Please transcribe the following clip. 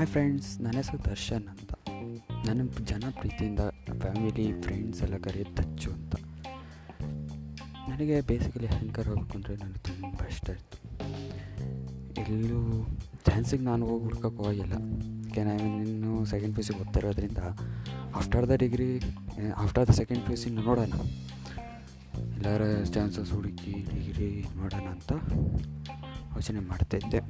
Hi friends ನನ್ನ ಹೆಸರು ದರ್ಶನ್ ಅಂತ. ನನ್ನ ಜನ ಪ್ರೀತಿಯಿಂದ ಫ್ಯಾಮಿಲಿ ಫ್ರೆಂಡ್ಸ್ ಎಲ್ಲ ಕರೆಯೋದು ತಚ್ಚು ಅಂತ. ನನಗೆ ಬೇಸಿಕಲಿ ಅಹಂಕಾರ ಹೋಗ್ಬೇಕು ಅಂದರೆ ನನಗೆ ತುಂಬ ಇಷ್ಟ ಇತ್ತು ಎಲ್ಲೂ ಚಾನ್ಸಿಗೆ ನಾನು ಹೋಗಿ ಹುಡ್ಕೋಕೆ ಹೋಗಿಲ್ಲ. ಯಾಕೆ ನಾನು ಇನ್ನೂ second P U C ಓದ್ತಿರೋದ್ರಿಂದ after the degree after the second P U C ನೋಡೋಣ. ಎಲ್ಲರ ಚಾನ್ಸಸ್ ಹುಡುಕಿ ಡಿಗ್ರಿ ನೋಡೋಣ ಅಂತ ಯೋಚನೆ ಮಾಡ್ತಾಯಿದ್ದೆ